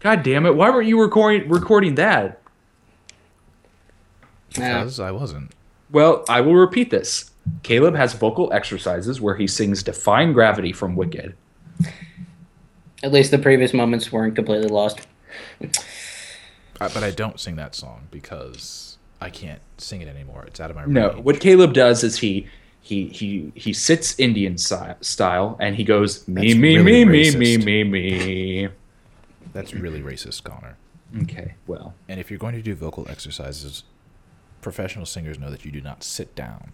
God damn it! Why weren't you recording recording that? Because I wasn't. Well, I will repeat this. Caleb has vocal exercises where he sings "Defying Gravity" from Wicked. At least the previous moments weren't completely lost. I, but I don't sing that song because I can't sing it anymore. It's out of my range. No, what Caleb does is he he he he sits Indian si- style and he goes me That's me really me me me racist. me me. That's really racist, Connor. Okay, well, And if you're going to do vocal exercises, professional singers know that you do not sit down.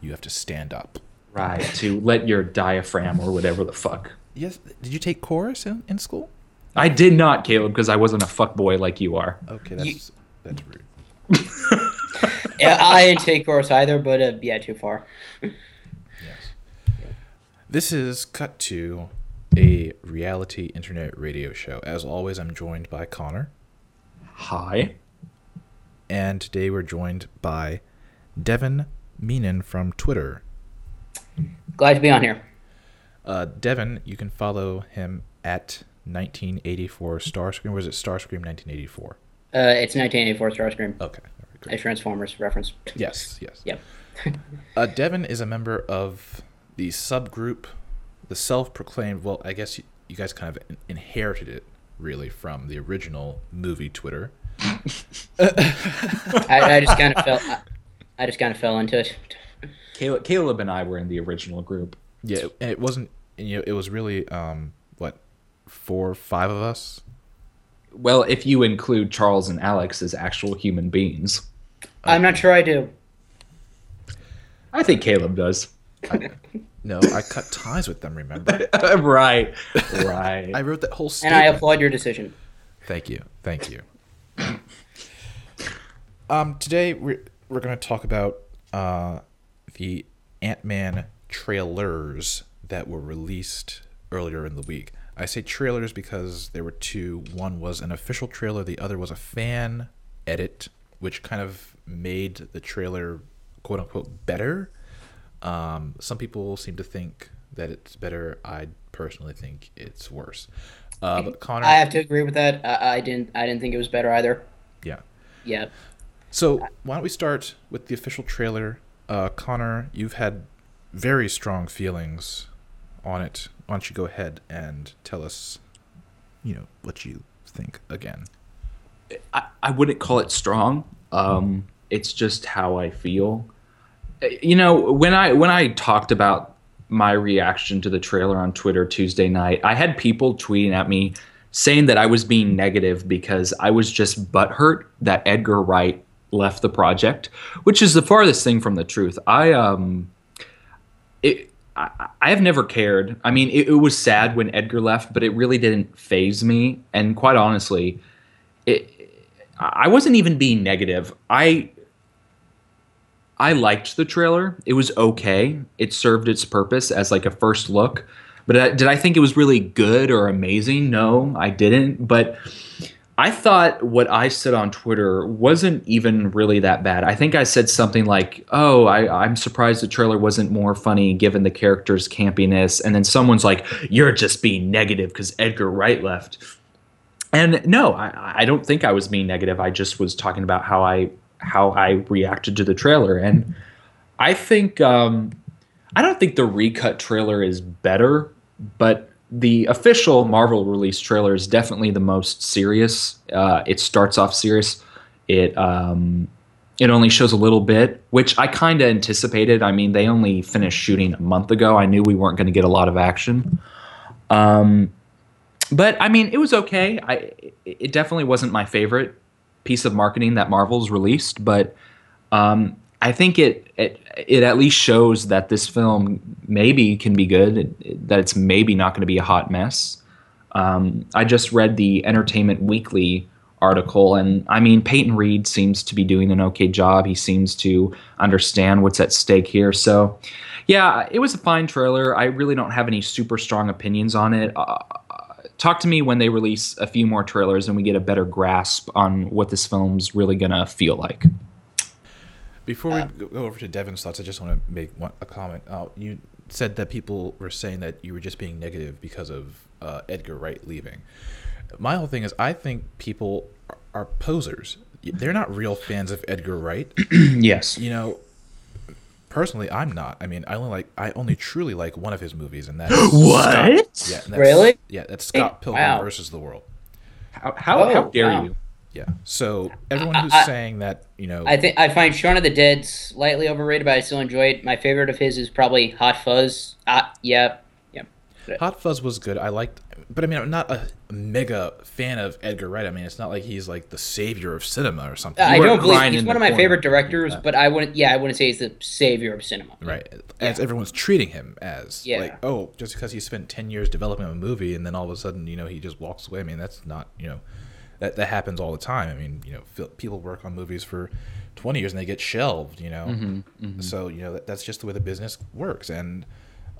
You have to stand up. right to let your diaphragm or whatever the fuck. Yes. Did you take chorus in, in school? I did not, Caleb, because I wasn't a fuck boy like you are. Okay, You- that's that's rude. Yeah, I didn't take course either, but uh, yeah, too far. Yes. This is cut to a reality internet radio show. As always, I'm joined by Connor, Hi. and today we're joined by Devin Meenan from Twitter. Glad to be on here. Uh, Devin, you can follow him at 1984 Starscream. Was it Starscream 1984? Uh, it's 1984 Starscream. Okay. all right. A Transformers reference. Yes, yes. Yep. Uh, Devin is a member of the subgroup, the self-proclaimed. Well, I guess you, you guys kind of in- inherited it really from the original movie Twitter. I, I just kind of fell. I, I just kind of fell into it. Caleb, Caleb and I were in the original group. Yeah, and it wasn't. You know, it was really um, what four, five of us. Well, if you include Charles and Alex as actual human beings, I'm not sure I do. I think Caleb does. No, I cut ties with them. Remember, right, right. I wrote that whole And. I applaud your decision. Thank you. Thank you. um, today we're we're going to talk about uh, the Ant Man trailers that were released earlier in the week. I say trailers because there were two. One was an official trailer. The other was a fan edit, which kind of made the trailer "quote unquote" better. Um, some people seem to think that it's better. I personally think it's worse. Uh, but Connor, I have to agree with that. I, I didn't. I didn't think it was better either. yeah. Yeah. So why don't we start with the official trailer? Uh, Connor, you've had very strong feelings on it. Why don't you go ahead and tell us, you know, what you think again? I, I wouldn't call it strong. Um, it's just how I feel. You know, when I when I talked about my reaction to the trailer on Twitter Tuesday night, I had people tweeting at me saying that I was being negative because I was just butthurt that Edgar Wright left the project, which is the farthest thing from the truth. I um, it. I, I have never cared. I mean, it, it was sad when Edgar left, but it really didn't faze me. And quite honestly, it, I wasn't even being negative. I I liked the trailer. It was okay. It served its purpose as like a first look. But I, did I think it was really good or amazing? No, I didn't. But I thought what I said on Twitter wasn't even really that bad. I think I said something like, "Oh, I, I'm surprised the trailer wasn't more funny given the character's campiness." And then someone's like, "You're just being negative because Edgar Wright left." And no, I, I don't think I was being negative. I just was talking about how I how I reacted to the trailer, and I think um, I don't think the recut trailer is better, but the official Marvel release trailer is definitely the most serious. Uh, it starts off serious. It um, it only shows a little bit, which I kind of anticipated. I mean, they only finished shooting a month ago. I knew we weren't going to get a lot of action. Um, but I mean, it was okay. I it definitely wasn't my favorite piece of marketing that Marvel's released, but um, I think it, it it at least shows that this film maybe can be good. it- it- that it's maybe not going to be a hot mess. Um, I just read the Entertainment Weekly article, and I mean, Peyton Reed seems to be doing an okay job. He seems to understand what's at stake here. So, yeah, it was a fine trailer. I really don't have any super strong opinions on it. Uh, talk to me when they release a few more trailers and we get a better grasp on what this film's really gonna feel like. Before we go go over to Devin's thoughts, I just want to make one, a comment. Uh, you said that people were saying that you were just being negative because of uh, Edgar Wright leaving. My whole thing is, I think people are, are posers. They're not real fans of Edgar Wright. yes. you know, personally, I'm not. I mean, I only like I only truly like one of his movies, and that's What? Scott. Yeah, and that's, Really? Yeah, that's Scott Pilgrim wow. versus the World. How how, Oh, how dare wow. you? Yeah. So everyone who's I- saying that, you know, I think I find Shaun of the Dead slightly overrated, but I still enjoy it. My favorite of his is probably Hot Fuzz. Ah, yeah, yeah. Hot Fuzz was good. I liked, but I mean, I'm not a mega fan of Edgar Wright. I mean, it's not like he's like the savior of cinema or something. I don't believe crying he's one of my corner. favorite directors, but I wouldn't. Yeah, I wouldn't say he's the savior of cinema. right as everyone's treating him as Yeah. like oh just because he spent 10 years developing a movie and then all of a sudden you know he just walks away i mean that's not you know that that happens all the time i mean you know fil- people work on movies for 20 years and they get shelved you know Mm-hmm, so you know that, that's just the way the business works and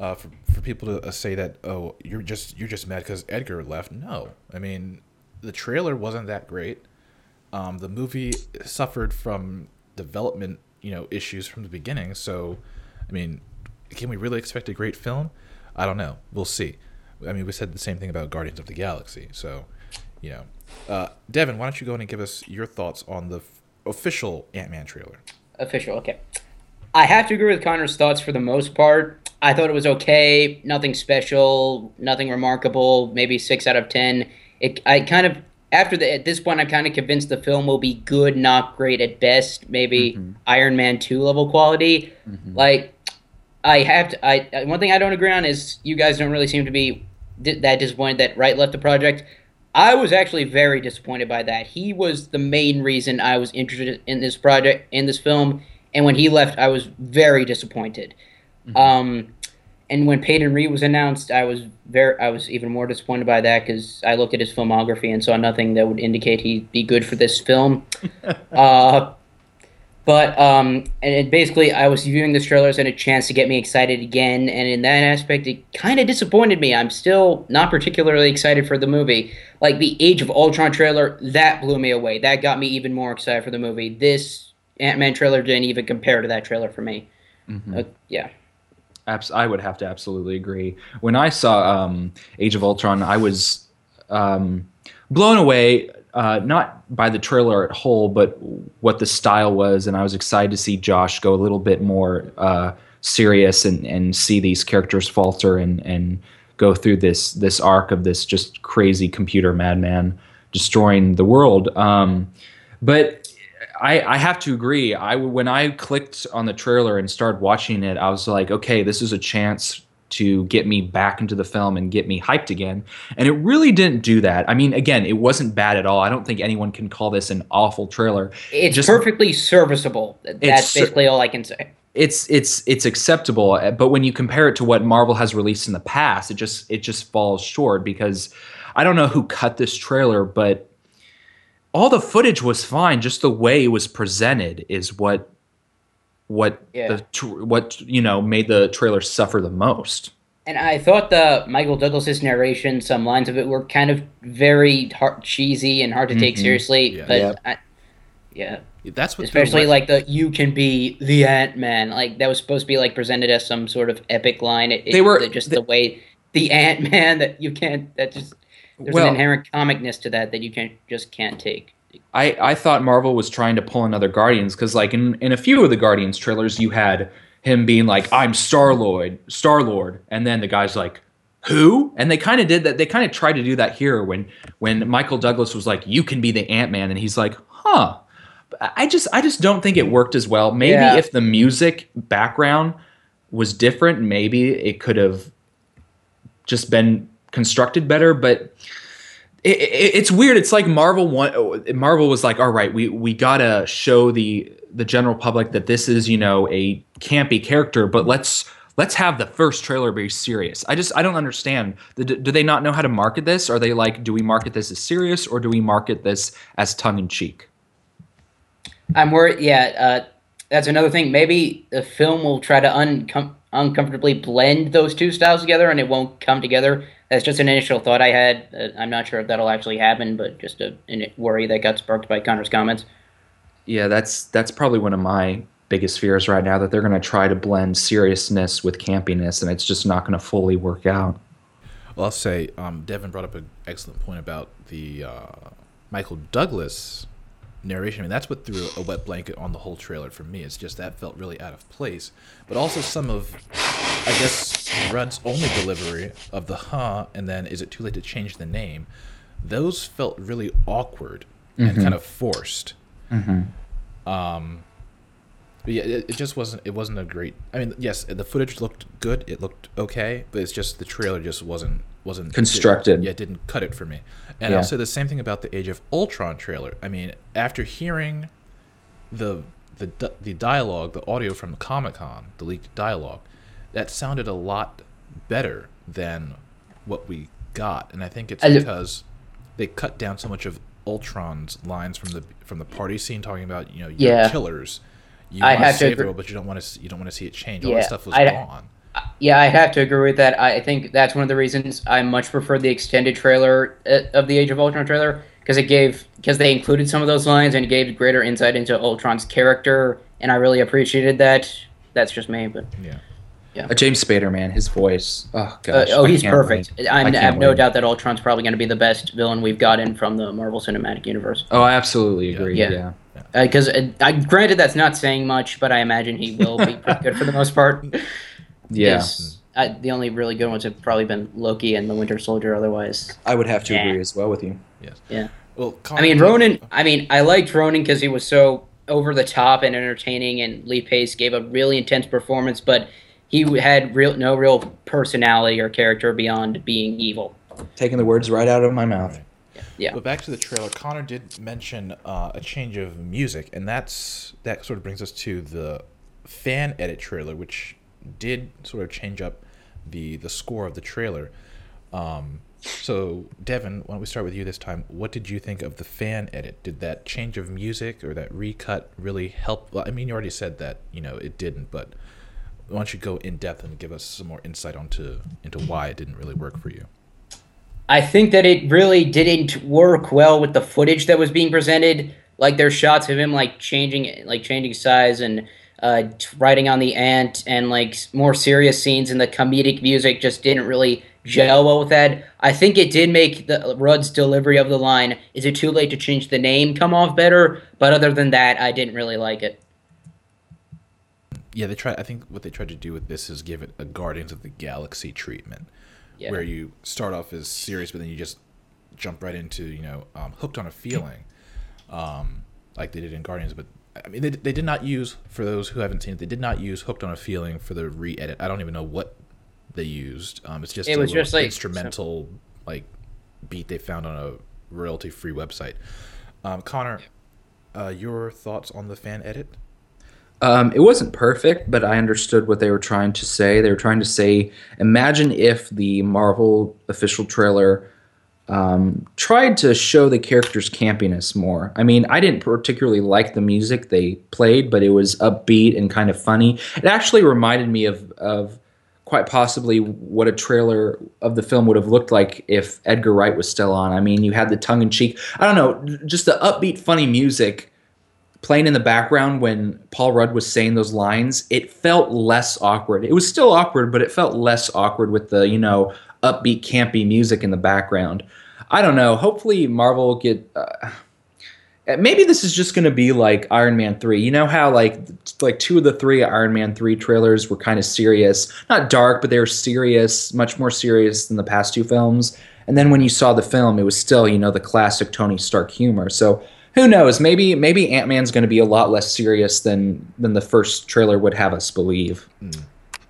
uh, for, for people to uh, say that oh you're just you're just mad because edgar left. No. I mean the trailer wasn't that great. Um, the movie suffered from development you know issues from the beginning. So i mean can we really expect a great film? I don't know. We'll see. I mean we said the same thing about guardians of the galaxy. So you know. Uh, devin why don't you go in and give us your thoughts on the f- official ant-man trailer? Official. Okay. I have to agree with Connor's thoughts for the most part. I thought it was okay. Nothing special. Nothing remarkable. Maybe six out of ten. It. I kind of after the at this point, I'm kind of convinced the film will be good, not great at best. Maybe mm-hmm. Iron Man two level quality. Mm-hmm. Like I have to. I I- one thing I don't agree on is you guys don't really seem to be that disappointed that Wright left the project. I was actually very disappointed by that. He was the main reason I was interested in this project, in this film, and when he left, I was very disappointed. Um, and when Peyton Reed was announced, I was very, I was even more disappointed by that because I looked at his filmography and saw nothing that would indicate he'd be good for this film. uh, but um, and it basically, I was viewing this trailer as a chance to get me excited again, and in that aspect, it kind of disappointed me. I'm still not particularly excited for the movie. Like the Age of Ultron trailer, that blew me away. That got me even more excited for the movie. This Ant Man trailer didn't even compare to that trailer for me. Uh, yeah. Abs- I would have to absolutely agree. When I saw um, Age of Ultron, I was um, blown away, uh, not by the trailer at whole, but what the style was, and I was excited to see Joss go a little bit more uh, serious and, and see these characters falter and, and go through this this arc of this just crazy computer madman destroying the world. Um, but I, I have to agree. I when I clicked on the trailer and started watching it, I was like, okay, this is a chance to get me back into the film and get me hyped again. And it really didn't do that. I mean, again, it wasn't bad at all. I don't think anyone can call this an awful trailer. It's Just- perfectly serviceable. That's basically all I can say. It's it's it's acceptable, uh, but when you compare it to what Marvel has released in the past, it just it just falls short because I don't know who cut this trailer, but all the footage was fine. Just the way it was presented is what what Yeah. the tr- what you know made the trailer suffer the most. And I thought the Michael Douglas's narration, some lines of it were kind of very hard, cheesy and hard to take mm-hmm. seriously. Yeah. But Yep. I, yeah, that's what especially like the "you can be the Ant Man," like that was supposed to be like presented as some sort of epic line. It, it- They were- just they- the way the Ant Man that you can't that just there's Well- an inherent comicness to that that you can't just can't take. I, I thought Marvel was trying to pull another Guardians because like in, in a few of the Guardians trailers you had him being like I'm Star Lord Star Lord and then the guy's like who and they kind of did that they kind of tried to do that here when when Michael Douglas was like you can be the Ant Man and he's like huh I just I just don't think it worked as well maybe Yeah. if the music background was different maybe it could have just been constructed better but it, it, it's weird. It's like Marvel. One, Marvel was like, "All right, we we gotta show the the general public that this is you know a campy character, but let's let's have the first trailer be serious." I just I don't understand. Do, they not know how to market this? Are they like, do we market this as serious or do we market this as tongue in cheek? I'm worried. Yeah, uh, that's another thing. Maybe the film will try to uncom- uncomfortably blend those two styles together, and it won't come together. That's just an initial thought I had. Uh, I'm not sure if that'll actually happen, but just a, a worry that got sparked by Connor's comments. Yeah, that's that's probably one of my biggest fears right now that they're going to try to blend seriousness with campiness, and it's just not going to fully work out. Well, I'll say um, Devin brought up an excellent point about the uh, Michael Douglas narration. I mean, that's what threw a wet blanket on the whole trailer for me. It's just that felt really out of place. But also some of, I guess, Rudd's only delivery of the huh and then is it too late to change the name? Those felt really awkward and kind of forced. Um, but yeah, it, it just wasn't. It wasn't a great. I mean, yes, the footage looked good. It looked okay, but it's just the trailer just wasn't wasn't Constructed. yeah, it didn't cut it for me. And Yeah. I'll say the same thing about the Age of Ultron trailer. I mean, after hearing the the the dialogue, the audio from Comic Con, the leaked dialogue, that sounded a lot better than what we got, and I think it's because they cut down so much of Ultron's lines from the from the party scene, talking about you know you're Yeah. killers. You I want to save the world, but you don't want to. You don't want to see it change. All Yeah, that stuff was I- gone. Yeah, I have to agree with that. I think that's one of the reasons I much prefer the extended trailer uh, of the Age of Ultron trailer because it gave because they included some of those lines and it gave greater insight into Ultron's character, and I really appreciated that. That's just me, but Yeah. Yeah. Uh, James Spader, man, his voice. Oh uh, oh, I he's perfect. I'm, I, can't have no wait. doubt that Ultron's probably going to be the best villain we've gotten from the Marvel Cinematic Universe. Oh, I absolutely agree. Yeah. Yeah. Because uh, I granted that's not saying much, but I imagine he will be pretty good for the most part. Yeah. Yes. I, the only really good ones have probably been Loki and the Winter Soldier. Otherwise, I would have to Yeah. agree as well with you. Yes. Yeah. Well, I mean, Ronan. I mean, I liked Ronan because he was so over the top and entertaining, and Lee Pace gave a really intense performance, but he had real no real personality or character beyond being evil. Taking the words right out of my mouth. Yeah. But back to the trailer, Connor did mention uh, a change of music, and that's that sort of brings us to the fan edit trailer, which did sort of change up the the score of the trailer. Um, so, Devin, why don't we start with you this time? What did you think of the fan edit? Did that change of music or that recut really help? Well, I mean, you already said that you know it didn't, but why don't you go in depth and give us some more insight onto into why it didn't really work for you? I think that it really didn't work well with the footage that was being presented. Like there's shots of him like changing like changing size and uh, riding on the ant and like more serious scenes and the comedic music just didn't really gel well with that. I think it did make the Rudd's delivery of the line "Is it too late to change the name?" come off better. But other than that, I didn't really like it. Yeah, they try. I think what they tried to do with this is give it a Guardians of the Galaxy treatment, Yeah. where you start off as serious, but then you just jump right into you know um, hooked on a feeling, um, like they did in Guardians. But I mean, they, they did not use for those who haven't seen it. They did not use hooked on a feeling for the re-edit. I don't even know what they used. Um, it's just It a was just, like, instrumental like beat they found on a royalty-free website. Um, Connor, uh, your thoughts on the fan edit? Um, it wasn't perfect, but I understood what they were trying to say. They were trying to say, imagine if the Marvel official trailer um, tried to show the characters' campiness more. I mean, I didn't particularly like the music they played, but it was upbeat and kind of funny. It actually reminded me of of quite possibly what a trailer of the film would have looked like if Edgar Wright was still on. I mean, you had the tongue in cheek. I don't know, just the upbeat, funny music playing in the background when Paul Rudd was saying those lines, it felt less awkward. It was still awkward, but it felt less awkward with the, you know, upbeat, campy music in the background. I don't know. Hopefully, Marvel will get. Uh, maybe this is just going to be like Iron Man 3. You know how, like, like two of the three Iron Man 3 trailers were kind of serious? Not dark, but they were serious, much more serious than the past two films. And then when you saw the film, it was still, you know, the classic Tony Stark humor. So who knows? Maybe maybe Ant Man's going to be a lot less serious than than the first trailer would have us believe.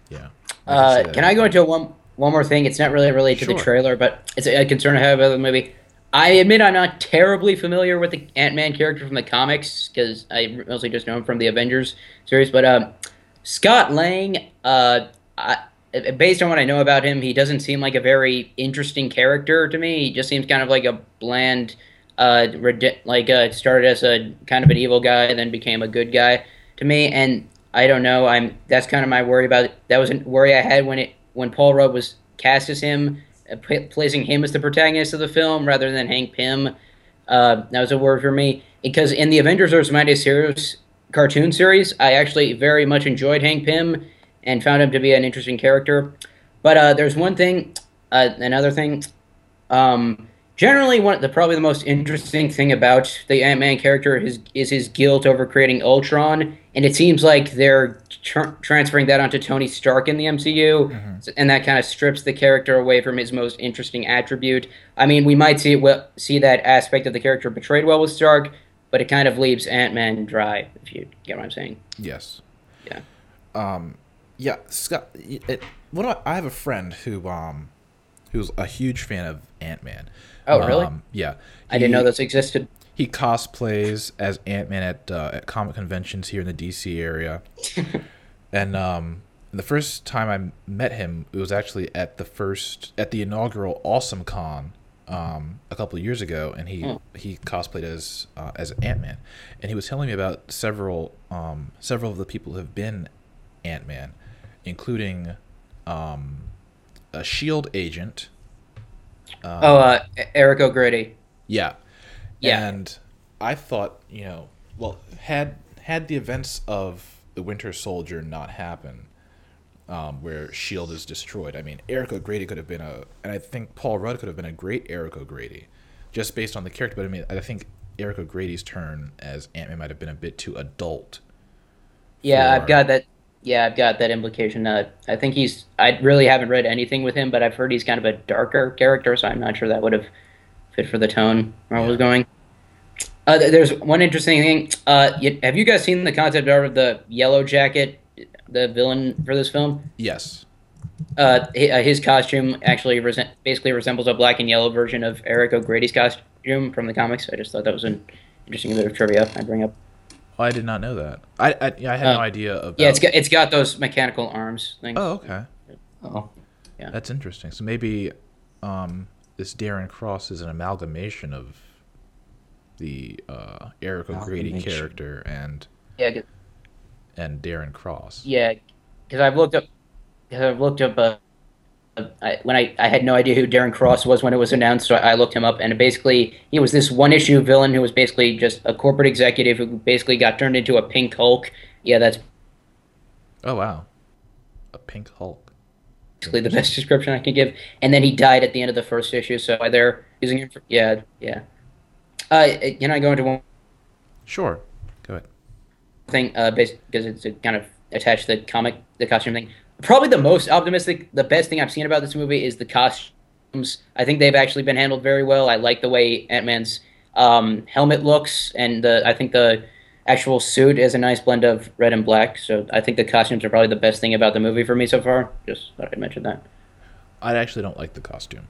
Yeah. Uh, see that. can I go into one one more thing? It's not really related to the trailer, but it's a, a concern I have about the movie. I admit I'm not terribly familiar with the Ant Man character from the comics because I mostly just know him from the Avengers series. But um, Scott Lang, uh, I, based on what I know about him, he doesn't seem like a very interesting character to me. He just seems kind of like a bland, uh, like uh, started as a kind of an evil guy and then became a good guy to me. And I don't know. I'm that's kind of my worry about it. That was a worry I had when it when Paul Rudd was cast as him, uh, p- placing him as the protagonist of the film rather than Hank Pym. Uh, that was a worry for me because in the Avengers Earth Mightiest Heroes cartoon series, I actually very much enjoyed Hank Pym and found him to be an interesting character. But uh, there's one thing uh, another thing. Um, generally, one the probably the most interesting thing about the Ant Man character is is his guilt over creating Ultron, and it seems like they're tr- transferring that onto Tony Stark in the MCU, mm-hmm. and that kind of strips the character away from his most interesting attribute. I mean, we might see well, see that aspect of the character betrayed well with Stark, but it kind of leaves Ant Man dry. If you get what I'm saying. Yes. Yeah. Um, yeah, Scott. It, what I, I have a friend who um, who's a huge fan of Ant Man. Oh, really? Um, yeah. He, I didn't know this existed. He cosplays as Ant Man at uh, at comic conventions here in the DC area, and um, the first time I met him, it was actually at the first at the inaugural Awesome Con um, a couple of years ago, and he mm. he cosplayed as uh, as Ant Man, and he was telling me about several um, several of the people who have been Ant Man, including um, a Shield agent. Um, oh, uh, Eric O'Grady. Yeah, yeah. And I thought, you know, well, had had the events of the Winter Soldier not happen, um, where Shield is destroyed. I mean, Eric O'Grady could have been a, and I think Paul Rudd could have been a great Eric O'Grady, just based on the character. But I mean, I think Eric O'Grady's turn as Ant Man might have been a bit too adult. Yeah, for... I've got that. Yeah, I've got that implication. Uh, I think he's. I really haven't read anything with him, but I've heard he's kind of a darker character, so I'm not sure that would have fit for the tone where yeah. I was going. Uh, there's one interesting thing. Uh, have you guys seen the concept art of the Yellow Jacket the villain for this film? Yes. Uh, uh, his costume actually basically resembles a black and yellow version of Eric O'Grady's costume from the comics. I just thought that was an interesting bit of trivia I bring up. Oh, I did not know that. I I, I had uh, no idea of. Yeah, it's got it's got those mechanical arms things. Oh, okay. Oh, yeah. That's interesting. So maybe um, this Darren Cross is an amalgamation of the uh, Eric O'Grady character and yeah, and Darren Cross. Yeah, because I've looked up, because I've looked up. Uh, I, when I, I had no idea who Darren Cross was when it was announced, so I, I looked him up, and basically he was this one issue villain who was basically just a corporate executive who basically got turned into a pink Hulk. Yeah, that's. Oh wow, a pink Hulk. Basically, the best description I can give. And then he died at the end of the first issue. So they're using him. For, yeah, yeah. Uh, can I go into one? Sure go ahead. thing, uh, because it's kind of attached to the comic, the costume thing. Probably the most optimistic, the best thing I've seen about this movie is the costumes. I think they've actually been handled very well. I like the way Ant Man's um, helmet looks, and the, I think the actual suit is a nice blend of red and black. So I think the costumes are probably the best thing about the movie for me so far. Just thought I'd mention that. I actually don't like the costume.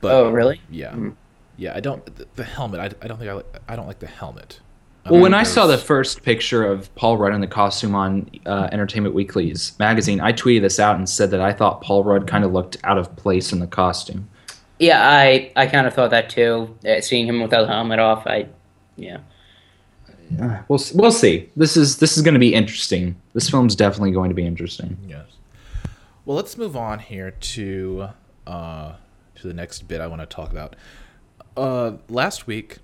But, oh, really? Yeah, mm. yeah. I don't. The, the helmet. I, I don't think I. Like, I don't like the helmet. Well, when I saw the first picture of Paul Rudd in the costume on uh, Entertainment Weekly's magazine, I tweeted this out and said that I thought Paul Rudd kind of looked out of place in the costume. Yeah, I I kind of thought that too. Uh, seeing him without the helmet off, I yeah. Yeah, we'll we'll see. This is this is going to be interesting. This film's definitely going to be interesting. Yes. Well, let's move on here to uh, to the next bit I want to talk about. Uh, last week,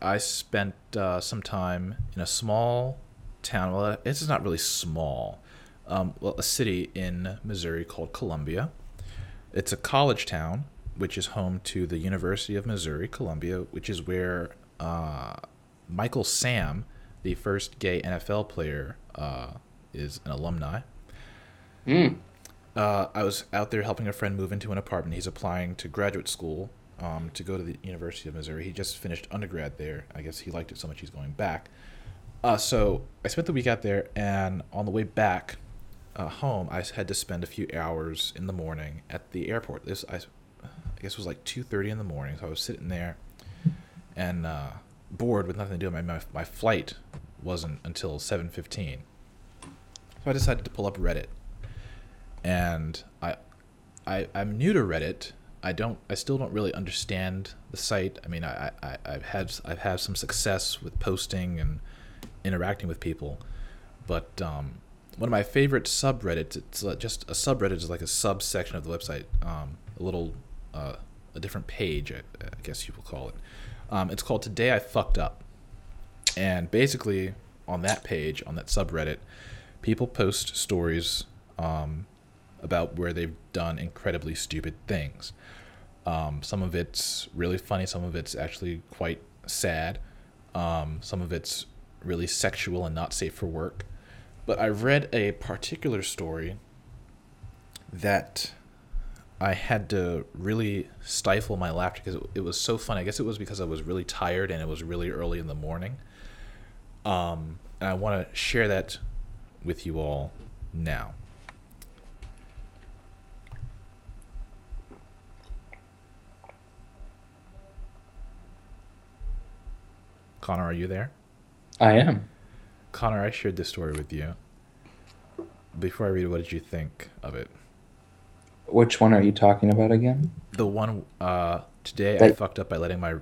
I spent uh, some time in a small town. Well, it's not really small. Um, well, a city in Missouri called Columbia. It's a college town, which is home to the University of Missouri Columbia, which is where uh, Michael Sam, the first gay NFL player, uh, is an alumni. Mm. I was out there helping a friend move into an apartment. He's applying to graduate school um, to go to the University of Missouri. He just finished undergrad there. I guess he liked it so much he's going back. Uh, so I spent the week out there, and on the way back uh, home, I had to spend a few hours in the morning at the airport. This I, I guess was like two thirty in the morning. So I was sitting there, and uh, bored with nothing to do. My, my my flight wasn't until seven fifteen. So I decided to pull up Reddit, and I, I I'm new to Reddit I don't. I still don't really understand the site. I mean, I, I I've had I've had some success with posting and interacting with people, but um, one of my favorite subreddits. It's uh, just a subreddit is like a subsection of the website. Um, a little uh, a different page, I, I, guess you will call it. Um, it's called Today I Fucked Up, and basically on that page on that subreddit, people post stories um, about where they've done incredibly stupid things. Um, some of it's really funny, some of it's actually quite sad, um, some of it's really sexual and not safe for work. But I read a particular story that I had to really stifle my laughter because it, it, was so funny. I guess it was because I was really tired and it was really early in the morning. Um, and I want to share that with you all now. Connor, are you there? I am. Connor, I shared this story with you. Before I read it, what did you think of it? Which one are you talking about again? The one uh, today I fucked up by letting my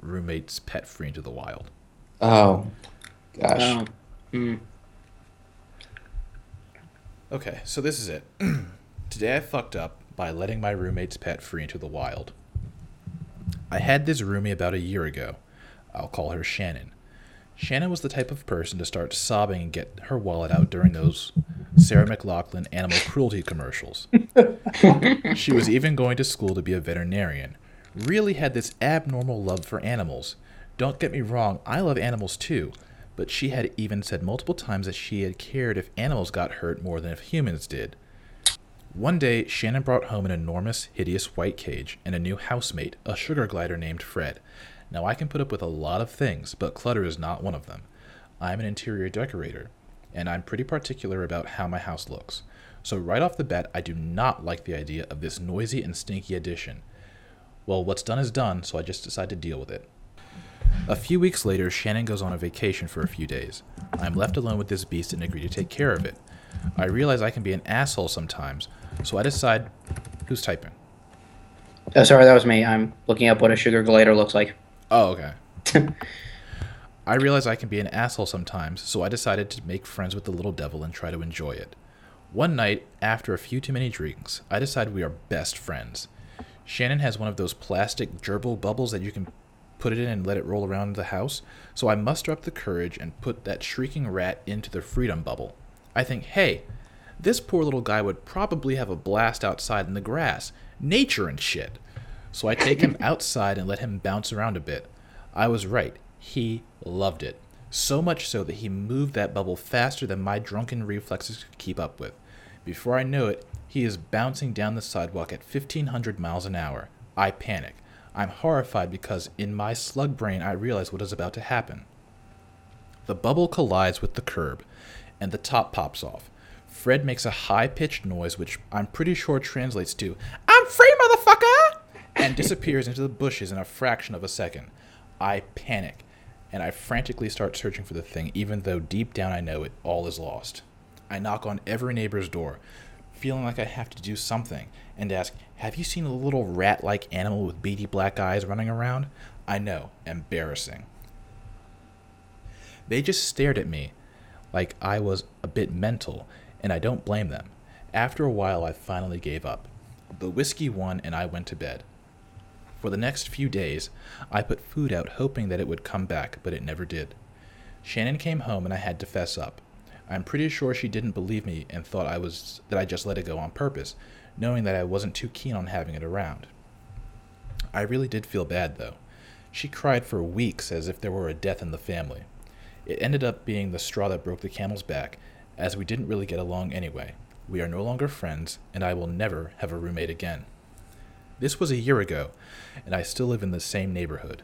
roommate's pet free into the wild. Oh, gosh. Oh. Mm. Okay, so this is it. today I fucked up by letting my roommate's pet free into the wild. I had this roomie about a year ago. I'll call her Shannon. Shannon was the type of person to start sobbing and get her wallet out during those Sarah McLachlan animal cruelty commercials. She was even going to school to be a veterinarian. Really had this abnormal love for animals. Don't get me wrong, I love animals too, but she had even said multiple times that she had cared if animals got hurt more than if humans did. One day, Shannon brought home an enormous, hideous white cage and a new housemate, a sugar glider named Fred. Now, I can put up with a lot of things, but clutter is not one of them. I'm an interior decorator, and I'm pretty particular about how my house looks. So, right off the bat, I do not like the idea of this noisy and stinky addition. Well, what's done is done, so I just decide to deal with it. A few weeks later, Shannon goes on a vacation for a few days. I'm left alone with this beast and agree to take care of it. I realize I can be an asshole sometimes, so I decide who's typing. Oh, sorry, that was me. I'm looking up what a sugar glider looks like. Oh, okay. I realize I can be an asshole sometimes, so I decided to make friends with the little devil and try to enjoy it. One night, after a few too many drinks, I decide we are best friends. Shannon has one of those plastic gerbil bubbles that you can put it in and let it roll around the house, so I muster up the courage and put that shrieking rat into the freedom bubble. I think, hey, this poor little guy would probably have a blast outside in the grass, nature and shit. So I take him outside and let him bounce around a bit. I was right. He loved it. So much so that he moved that bubble faster than my drunken reflexes could keep up with. Before I know it, he is bouncing down the sidewalk at 1500 miles an hour. I panic. I'm horrified because in my slug brain I realize what is about to happen. The bubble collides with the curb, and the top pops off. Fred makes a high pitched noise, which I'm pretty sure translates to, I'm free, motherfucker! and disappears into the bushes in a fraction of a second. I panic, and I frantically start searching for the thing, even though deep down I know it all is lost. I knock on every neighbor's door, feeling like I have to do something, and ask, Have you seen a little rat like animal with beady black eyes running around? I know, embarrassing. They just stared at me like I was a bit mental, and I don't blame them. After a while, I finally gave up. The whiskey won, and I went to bed. For the next few days, I put food out hoping that it would come back, but it never did. Shannon came home and I had to fess up. I'm pretty sure she didn't believe me and thought I was that I just let it go on purpose, knowing that I wasn't too keen on having it around. I really did feel bad though. She cried for weeks as if there were a death in the family. It ended up being the straw that broke the camel's back, as we didn't really get along anyway. We are no longer friends, and I will never have a roommate again. This was a year ago, and I still live in the same neighborhood.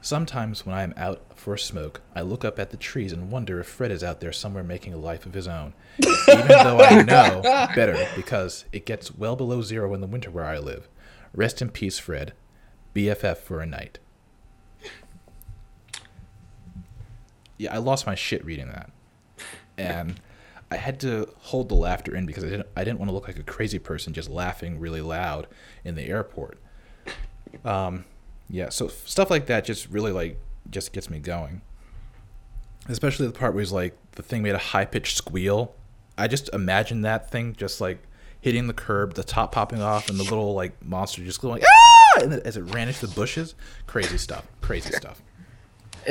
Sometimes when I am out for a smoke, I look up at the trees and wonder if Fred is out there somewhere making a life of his own. Even though I know better because it gets well below zero in the winter where I live. Rest in peace, Fred. BFF for a night. Yeah, I lost my shit reading that. And I had to hold the laughter in because I didn't I didn't want to look like a crazy person just laughing really loud in the airport. Um, yeah, so stuff like that just really like just gets me going. Especially the part where he's like the thing made a high pitched squeal. I just imagine that thing just like hitting the curb, the top popping off, and the little like monster just going ah! And as it ran into the bushes, crazy stuff, crazy stuff.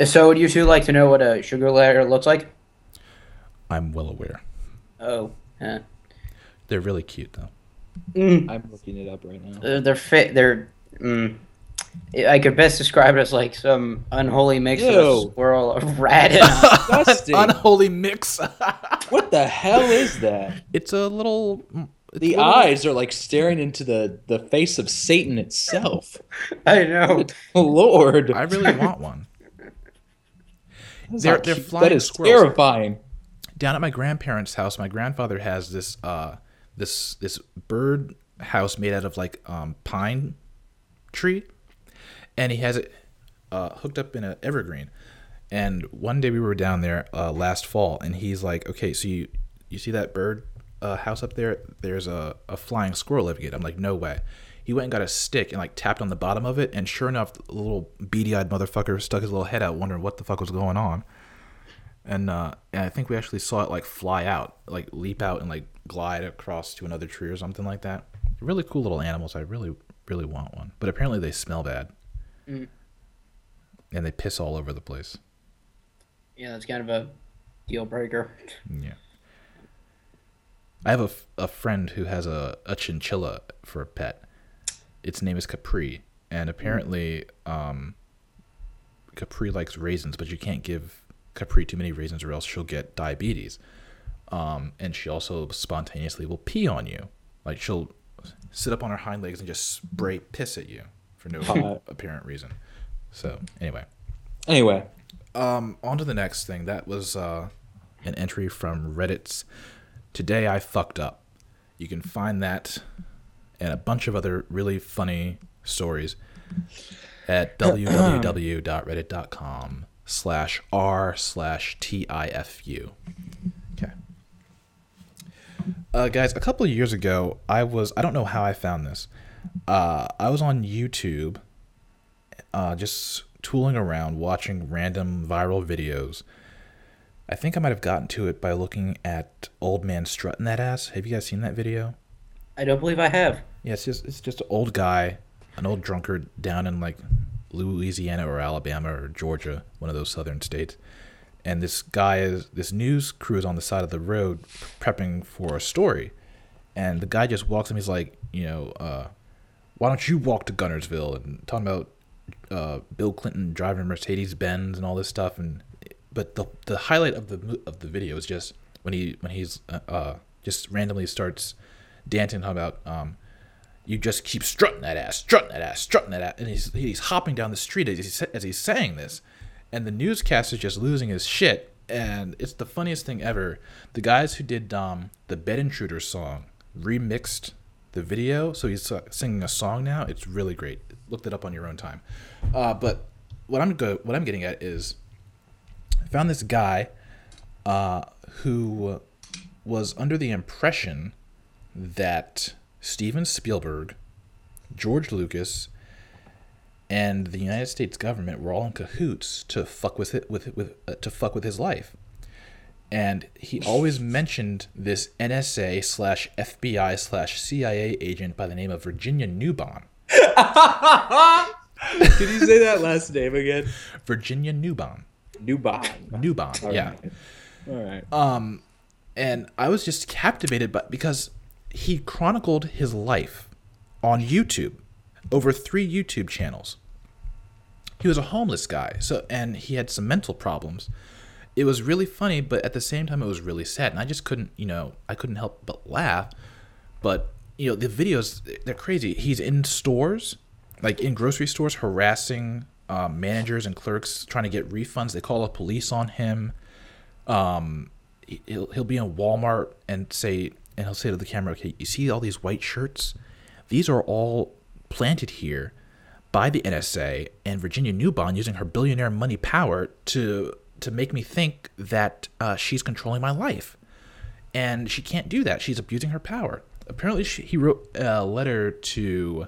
So, would you two like to know what a sugar glider looks like? I'm well aware. Oh, huh. They're really cute though. Mm. I'm looking it up right now. They're they're fit. They're. Mm, I could best describe it as like some unholy mix of a squirrel, a rat, and a, Disgusting. Unholy mix. what the hell is that? it's a little. it's The a little- eyes are like staring into the the face of Satan itself. I know. Lord, I really want one. That's they're- not they're flying That is squirrels. terrifying. Down at my grandparents' house, my grandfather has this uh this this bird house made out of like um pine tree, and he has it uh, hooked up in an evergreen. And one day we were down there uh, last fall, and he's like, "Okay, so you you see that bird uh, house up there? There's a, a flying squirrel living in it." I'm like, "No way." He went and got a stick and like tapped on the bottom of it, and sure enough, the little beady-eyed motherfucker stuck his little head out, wondering what the fuck was going on and uh, and I think we actually saw it like fly out, like leap out and like glide across to another tree or something like that. Really cool little animals. I really really want one, but apparently they smell bad, Mm. and they piss all over the place. Yeah, that's kind of a deal breaker. Yeah. I have a, f- a friend who has a, a chinchilla for a pet. Its name is Capri, and apparently, um, Capri likes raisins, but you can't give Capri too many raisins, or else she'll get diabetes. Um, and she also spontaneously will pee on you, like she'll sit up on her hind legs and just spray piss at you for no apparent reason. So anyway, Anyway, um, on to the next thing. That was uh, an entry from Reddit's Today I Fucked Up. You can find that and a bunch of other really funny stories at www.reddit.com slash r slash tifu. Okay. Uh, guys, a couple of years ago, I was, I don't know how I found this. Uh, I was on YouTube uh, just tooling around watching random viral videos. I think I might have gotten to it by looking at Old Man Strutting That Ass. Have you guys seen that video? I don't believe I have. Yeah, it's just it's just an old guy, an old drunkard down in like Louisiana or Alabama or Georgia, one of those southern states. And this guy is this news crew is on the side of the road prepping for a story. And the guy just walks him, he's like, you know, uh, why don't you walk to Guntersville and talking about uh, Bill Clinton driving Mercedes Benz and all this stuff and but the the highlight of the of the video is just when he when he's uh, uh just randomly starts dancing about um you just keep strutting that ass, strutting that ass, strutting that ass, and he's he's hopping down the street as he's as he's saying this, and the newscaster's just losing his shit, and it's the funniest thing ever. The guys who did um the Bed Intruder song remixed the video, so he's uh, singing a song now. It's really great. Look it up on your own time. Uh, but what I'm go what I'm getting at is, I found this guy, uh, who was under the impression that Steven Spielberg, George Lucas, and the United States government were all in cahoots to fuck with it with with uh, to fuck with his life. And he always mentioned this NSA slash FBI slash CIA agent by the name of Virginia Newbon. Can you say that last name again? Virginia Newbon. Newbon. Newbon. yeah. All right. Um, and I was just captivated by because he chronicled his life on YouTube over three YouTube channels. He was a homeless guy, so and he had some mental problems. It was really funny, but at the same time, it was really sad, and I just couldn't, you know, I couldn't help but laugh. But you know, the videos they're crazy. He's in stores, like in grocery stores, harassing um, managers and clerks, trying to get refunds. They call the police on him um he- he'll he'll be in Walmart and say and he'll say to the camera, "Okay, you see all these white shirts? These are all planted here by the NSA and Virginia Newbon using her billionaire money power to to make me think that uh, she's controlling my life, and she can't do that. She's abusing her power. Apparently, she, he wrote a letter to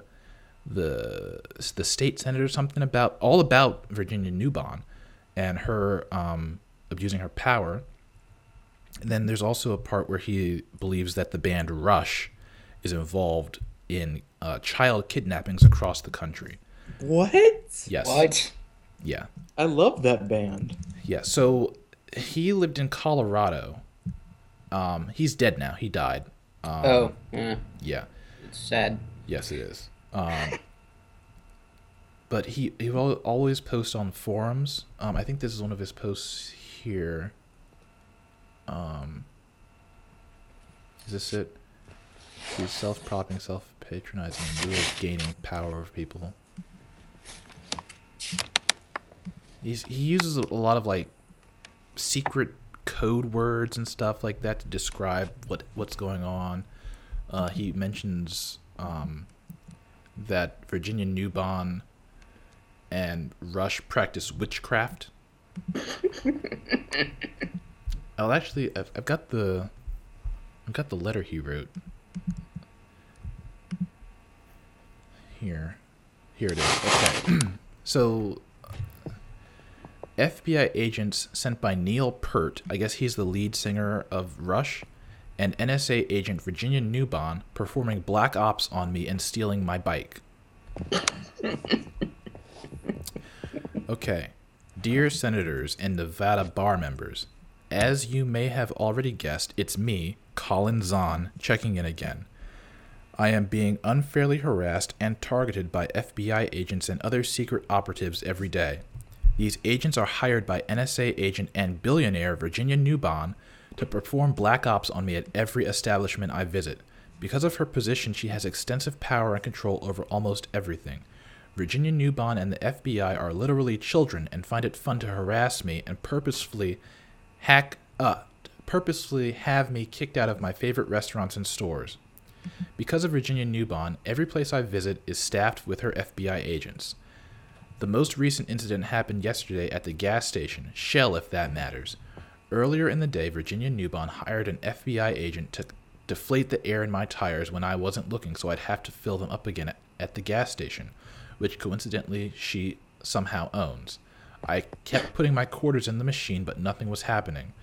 the the state senate or something about all about Virginia Newbon and her um, abusing her power. And then there's also a part where he believes that the band Rush is involved in uh, child kidnappings across the country. What? Yes. What? Yeah. I love that band. Yeah. So he lived in Colorado. Um, he's dead now. He died. Um, Oh, yeah. Yeah. sad. Yes, it is. Um, but he he will always posts on forums. Um, I think this is one of his posts here. Um, is this it? He's self-propping, self-patronizing, of gaining power over people. He's, he uses a lot of like secret code words and stuff like that to describe what what's going on. Uh, he mentions um, that Virginia Newbon and Rush practice witchcraft. oh, actually, I've, I've got the I've got the letter he wrote. Here, here it is. Okay, so uh, FBI agents sent by Neil Peart. I guess he's the lead singer of Rush, and NSA agent Virginia Newbon performing black ops on me and stealing my bike. okay. Dear senators and Nevada bar members, as you may have already guessed, it's me, Colin Zahn, checking in again. I am being unfairly harassed and targeted by FBI agents and other secret operatives every day. These agents are hired by NSA agent and billionaire Virginia Newbon to perform black ops on me at every establishment I visit. Because of her position, she has extensive power and control over almost everything. Virginia Newbon and the FBI are literally children and find it fun to harass me and purposefully hack uh, purposefully have me kicked out of my favorite restaurants and stores. Because of Virginia Newbon, every place I visit is staffed with her FBI agents. The most recent incident happened yesterday at the gas station, Shell if that matters. Earlier in the day, Virginia Newbon hired an FBI agent to deflate the air in my tires when I wasn't looking so I'd have to fill them up again at the gas station, which coincidentally she somehow owns. I kept putting my quarters in the machine, but nothing was happening.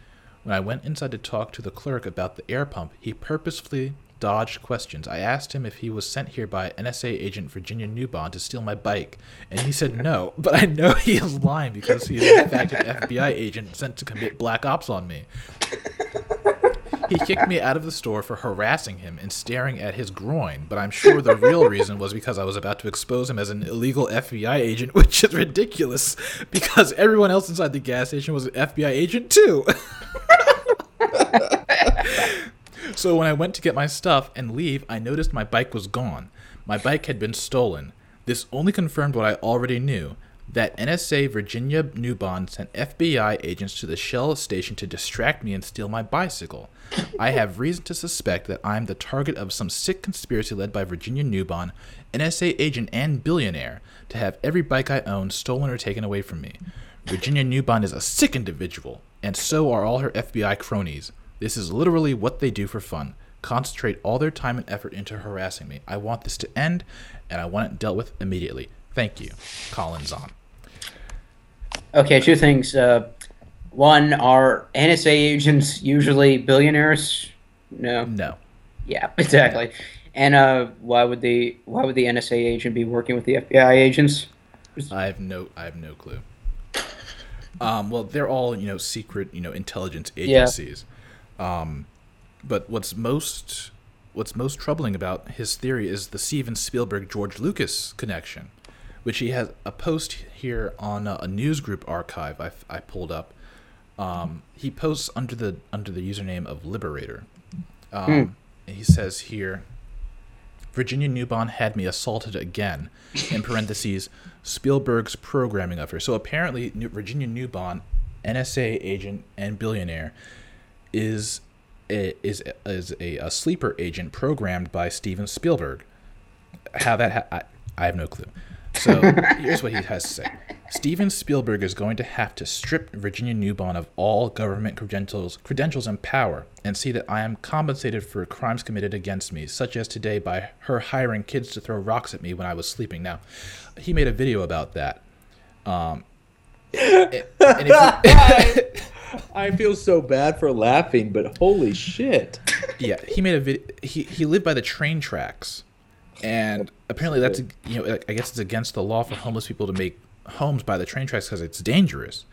When I went inside to talk to the clerk about the air pump, he purposefully dodged questions. I asked him if he was sent here by NSA agent Virginia Newbon to steal my bike, and he said no. But I know he is lying because he is in fact an FBI agent sent to commit black ops on me. He kicked me out of the store for harassing him and staring at his groin, but I'm sure the real reason was because I was about to expose him as an illegal FBI agent, which is ridiculous because everyone else inside the gas station was an FBI agent too. So when I went to get my stuff and leave, I noticed my bike was gone. My bike had been stolen. This only confirmed what I already knew that NSA Virginia Newbon sent FBI agents to the Shell station to distract me and steal my bicycle. I have reason to suspect that I am the target of some sick conspiracy led by Virginia Newbon, NSA agent and billionaire, to have every bike I own stolen or taken away from me. Virginia Newbon is a sick individual, and so are all her FBI cronies. This is literally what they do for fun. Concentrate all their time and effort into harassing me. I want this to end, and I want it dealt with immediately. Thank you. Colin Zahn. Okay, two things. Uh, one, are NSA agents usually billionaires? No. No. Yeah, exactly. And uh, why would the why would the NSA agent be working with the FBI agents? I have no I have no clue. Um, well, they're all you know secret you know intelligence agencies. Um, but what's most what's most troubling about his theory is the Steven Spielberg George Lucas connection, which he has a post here on a, a news group archive I, I pulled up. Um, he posts under the under the username of Liberator. Um, and he says here, Virginia Newbon had me assaulted again. In parentheses, Spielberg's programming of her. So apparently, New- Virginia Newbon, NSA agent and billionaire, is a, is is a, a sleeper agent programmed by Steven Spielberg. How that ha- I, I have no clue. So here's what he has to say. Steven Spielberg is going to have to strip Virginia Newbon of all government credentials, credentials and power, and see that I am compensated for crimes committed against me, such as today by her hiring kids to throw rocks at me when I was sleeping. Now, he made a video about that. Um, and you- I feel so bad for laughing, but holy shit. yeah, he made a video. He he lived by the train tracks, and apparently that's you know I guess it's against the law for homeless people to make homes by the train tracks because it's dangerous.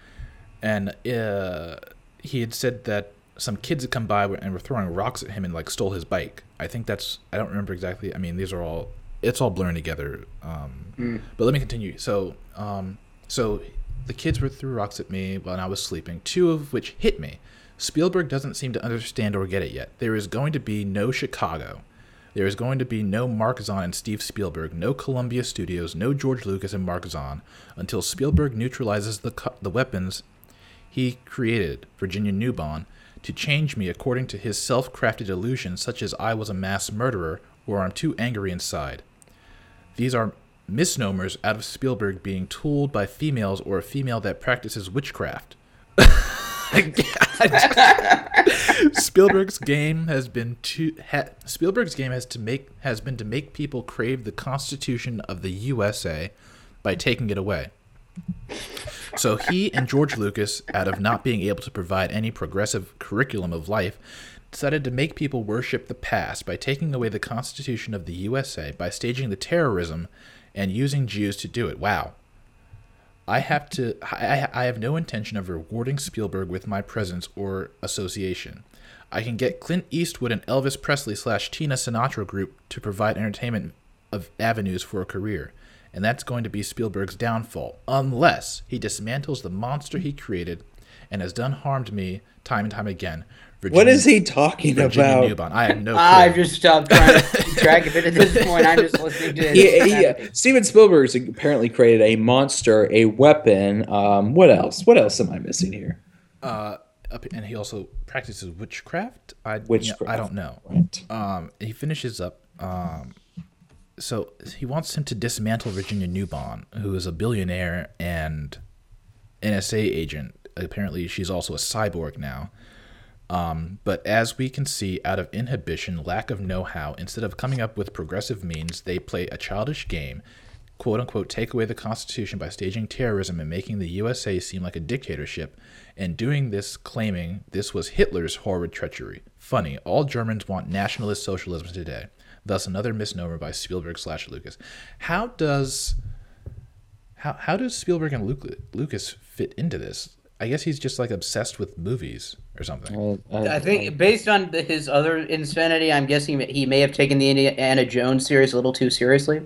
And uh, he had said that some kids had come by and were throwing rocks at him and like stole his bike. I think that's I don't remember exactly. I mean, these are all it's all blurring together. Um, But let me continue. So, um, so the kids were threw rocks at me when I was sleeping, two of which hit me. Spielberg doesn't seem to understand or get it yet. There is going to be no Chicago. There is going to be no Mark Zahn and Steve Spielberg, no Columbia Studios, no George Lucas and Mark Zahn, until Spielberg neutralizes the co- the weapons he created, Virginia Newbon, to change me according to his self-crafted illusions, such as I was a mass murderer or I'm too angry inside. These are misnomers out of Spielberg being tooled by females or a female that practices witchcraft. Spielberg's game has been to ha, Spielberg's game has to make has been to make people crave the Constitution of the USA by taking it away. So he and George Lucas, out of not being able to provide any progressive curriculum of life, decided to make people worship the past by taking away the Constitution of the USA by staging the terrorism and using Jews to do it. Wow. I have to. I, I have no intention of rewarding Spielberg with my presence or association. I can get Clint Eastwood and Elvis Presley slash Tina Sinatra group to provide entertainment of avenues for a career, and that's going to be Spielberg's downfall, unless he dismantles the monster he created and has done harm to me time and time again. What Virginia- is he talking Virginia about? Newbon. I have no clue. I've just stopped trying to keep track of it at this point. I'm just listening to He, this. he, Steven Spielberg's apparently created a monster, a weapon. Um, what else? What else am I missing here? uh, and he also practices witchcraft. I, you know, Witchcraft. I don't know. Right. Um, he finishes up. Um, so he wants him to dismantle Virginia Newbon, who is a billionaire and NSA agent. Apparently, she's also a cyborg now. Um, but as we can see, out of inhibition, lack of know how, instead of coming up with progressive means, they play a childish game, quote unquote, take away the Constitution by staging terrorism and making the USA seem like a dictatorship, and doing this claiming this was Hitler's horrid treachery. Funny, all Germans want nationalist socialism today. Thus, another misnomer by Spielberg slash Lucas. How does how how does Spielberg and Luc- Lucas fit into this? I guess he's just like obsessed with movies or something. I think based on the, his other insanity, I'm guessing he may have taken the Indiana Jones series a little too seriously,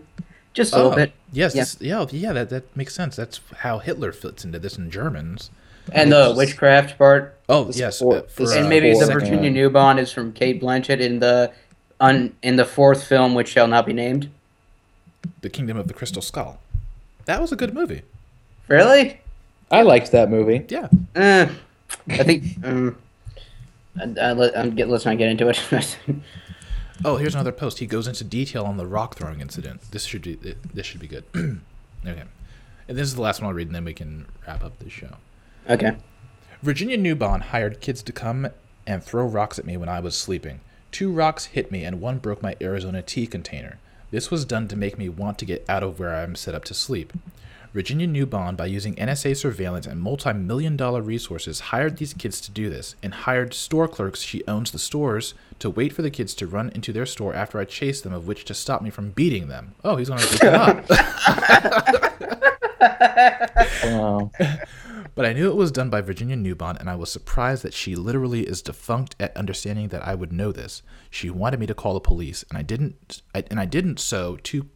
just a little Oh, bit. Yes, Yeah. this- yeah, yeah. That that makes sense. That's how Hitler fits into this in Germans. And the witchcraft part, Oh This yes, for- uh, for, this and uh, maybe the Virginia one. Newbon is from Cate Blanchett in the un, in the fourth film, which shall not be named. the Kingdom of the Crystal Skull. That was a good movie. Really? I liked that movie. Yeah. Uh, I think. Um, I, I, let, I'm get, let's not get into it. Oh, here's another post. He goes into detail on the rock throwing incident. This should be this should be good. okay, and this is the last one I'll read, and then we can wrap up this show. okay. Virginia Newbon hired kids to come and throw rocks at me when I was sleeping. Two rocks hit me, and one broke my Arizona tea container. This was done to make me want to get out of where I am set up to sleep. Virginia Newbon, by using NSA surveillance and multi million dollar resources, hired these kids to do this and hired store clerks she owns the stores to wait for the kids to run into their store after I chased them, of which to stop me from beating them. Oh, he's going to beat them up. Wow. But I knew it was done by Virginia Newbon, and I was surprised that she literally is defunct at understanding that I would know this. She wanted me to call the police, and I didn't. I, and I didn't. So two,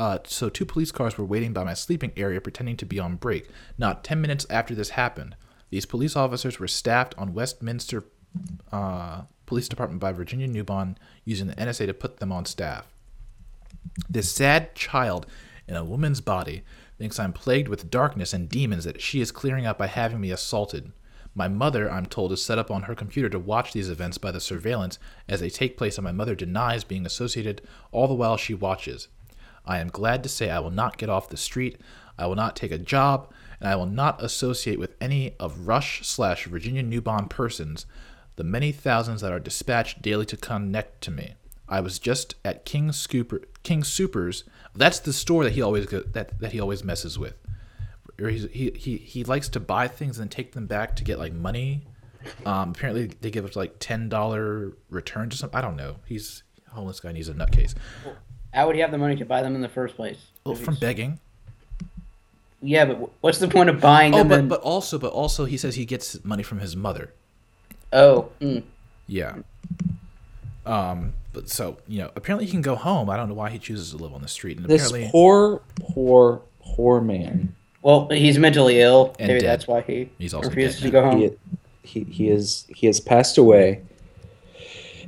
uh, so two police cars were waiting by my sleeping area, pretending to be on break. Not ten minutes after this happened, these police officers were staffed on Westminster uh, Police Department by Virginia Newbon, using the NSA to put them on staff. This sad child in a woman's body thinks I'm plagued with darkness and demons that she is clearing up by having me assaulted. My mother, I'm told, is set up on her computer to watch these events by the surveillance as they take place, and my mother denies being associated all the while she watches. I am glad to say I will not get off the street, I will not take a job, and I will not associate with any of Rush slash Virginia Newbon persons, the many thousands that are dispatched daily to connect to me. I was just at King Scooper, King Supers. That's the store that he always that that he always messes with. He he he likes to buy things and take them back to get like money. Um, apparently they give us like ten dollar returns or something. I don't know. He's homeless guy. and he's a nutcase. How would he have the money to buy them in the first place? Well, from begging. Yeah, but what's the point of buying Oh, them? but and- but also but also he says he gets money from his mother. Oh, mm. Yeah. Um, but so you know, apparently he can go home. I don't know why he chooses to live on the street. And This apparently, poor, poor, poor man. well, he's mentally ill. And Maybe dead. that's why he He's also refuses dead to go home. He, he, he is he has passed away.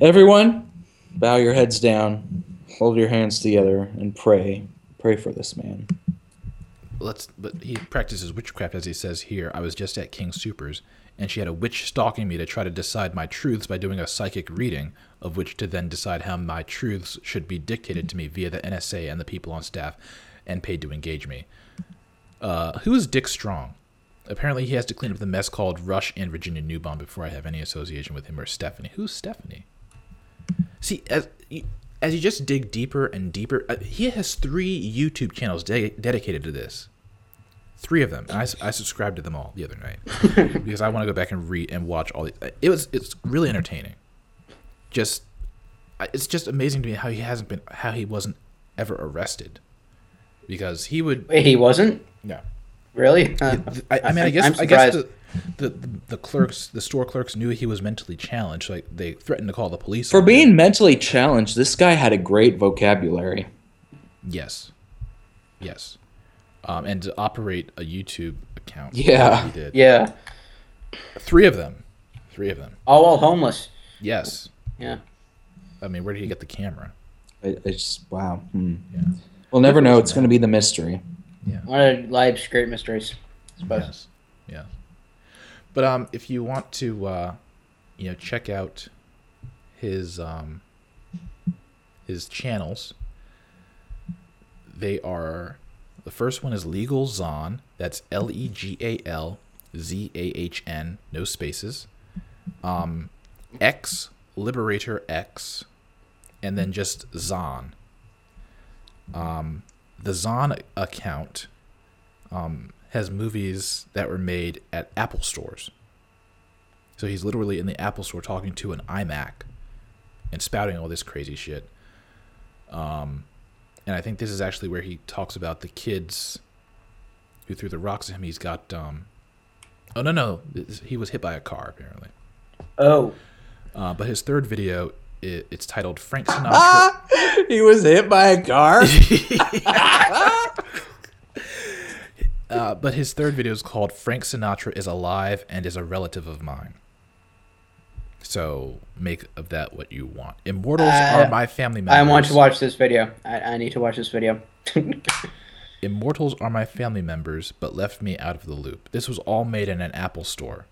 Everyone, bow your heads down, hold your hands together, and pray. Pray for this man. let's. But he practices witchcraft, as he says here. I was just at King Supers, and she had a witch stalking me to try to decide my truths by doing a psychic reading, of which to then decide how my truths should be dictated to me via the NSA and the people on staff, and paid to engage me. Uh, who is Dick Strong? Apparently, he has to clean up the mess called Rush and Virginia Newbon before I have any association with him or Stephanie. Who's Stephanie? See, as as you just dig deeper and deeper, uh, he has three YouTube channels de- dedicated to this. Three of them. And I, I subscribed to them all the other night because I want to go back and read and watch all. The, it was it's really entertaining. Just, it's just amazing to me how he hasn't been how he wasn't ever arrested, because he would. Wait, he wasn't No. really. Uh, I, I mean, I guess I'm I guess surprised. The, the the clerks, the store clerks knew he was mentally challenged. Like they threatened to call the police For on him. being mentally challenged, this guy had a great vocabulary. Yes. Yes. Um, and to operate a YouTube account. Yeah. He did. yeah, Three of them. Three of them. all while homeless. Yes. Yeah. I mean, where did he get the camera? It, it's wow. Hmm. Yeah. We'll never know. It's going to be the mystery. Yeah. One of life's great mysteries. I suppose. Yes. Yeah. But um, if you want to, uh, you know, check out his um, his channels, they are the first one is Legal Zahn. That's L E G A L Z A H N, no spaces. Um, X Liberator X, and then just Zahn. Um, the Zahn account um, has movies that were made at Apple stores. So he's literally in the Apple store talking to an iMac and spouting all this crazy shit. Um, and I think this is actually where he talks about the kids who threw the rocks at him. He's got um, oh no no, he was hit by a car apparently. Oh, Uh, but his third video, i it's titled Frank Sinatra. he was hit by a car. Uh, but his third video is called Frank Sinatra is alive and is a relative of mine. So make of that what you want. Immortals Uh, are my family members. I want to watch this video. I, I need to watch this video. Immortals are my family members, but left me out of the loop. This was all made in an Apple store,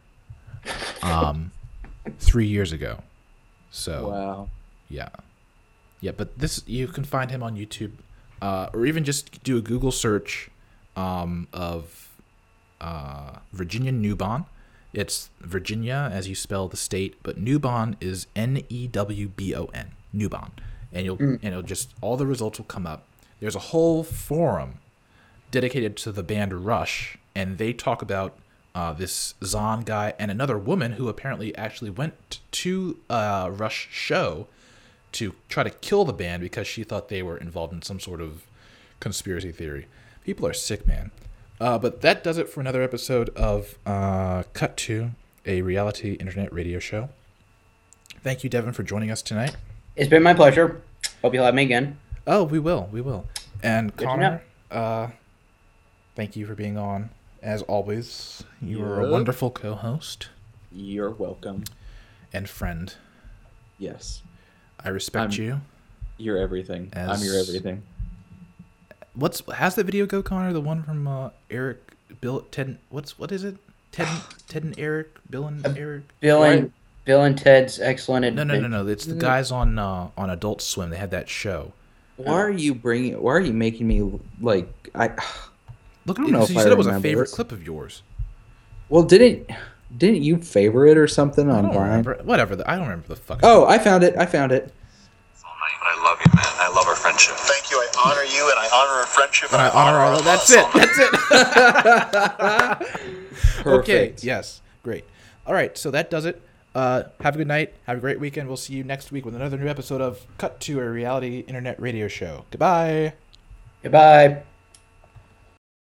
um, three years ago. So wow. Yeah. Yeah, but this you can find him on YouTube, uh, or even just do a Google search um, of uh, Virginia Newbon. It's Virginia as you spell the state, but Newbon is N E W B O N. Newbon, and you'll and it'll just all the results will come up. There's a whole forum dedicated to the band Rush, and they talk about uh, this Zahn guy and another woman who apparently actually went to a Rush show to try to kill the band because she thought they were involved in some sort of conspiracy theory. People are sick, man. Uh, but that does it for another episode of uh, Cut to, a reality internet radio show. Thank you, Devin, for joining us tonight. It's been my pleasure. Hope you'll have me again. Oh, we will, we will. And to Connor, uh, thank you for being on. As always, you are a wonderful co-host You're welcome. and friend. Yes. I respect I'm- you. You're everything. I'm your everything. What's how's that video go, Connor? The one from uh, Eric, Bill, Ted. What's what is it? Ted, Ted and Eric, Bill and Eric. Bill and Right. Bill and Ted's excellent. No, no, no, adventure. no. It's the guys on uh, on Adult Swim. They had that show. Why are you bringing? Why are you making me like? I Look, I don't know you if I said it was a favorite this. clip of yours. well, didn't didn't you favor it or something I on don't remember. Whatever. the- I don't remember the fuck. Oh, I found it. I found it. I love you, man. I love our friendship. Thank you. I honor you, and I honor our friendship. And I honor our. That's it. That's it. Okay. Yes. Great. All right. So that does it. Uh, have a good night. Have a great weekend. We'll see you next week with another new episode of Cut to a Reality Internet Radio Show. Goodbye. Goodbye.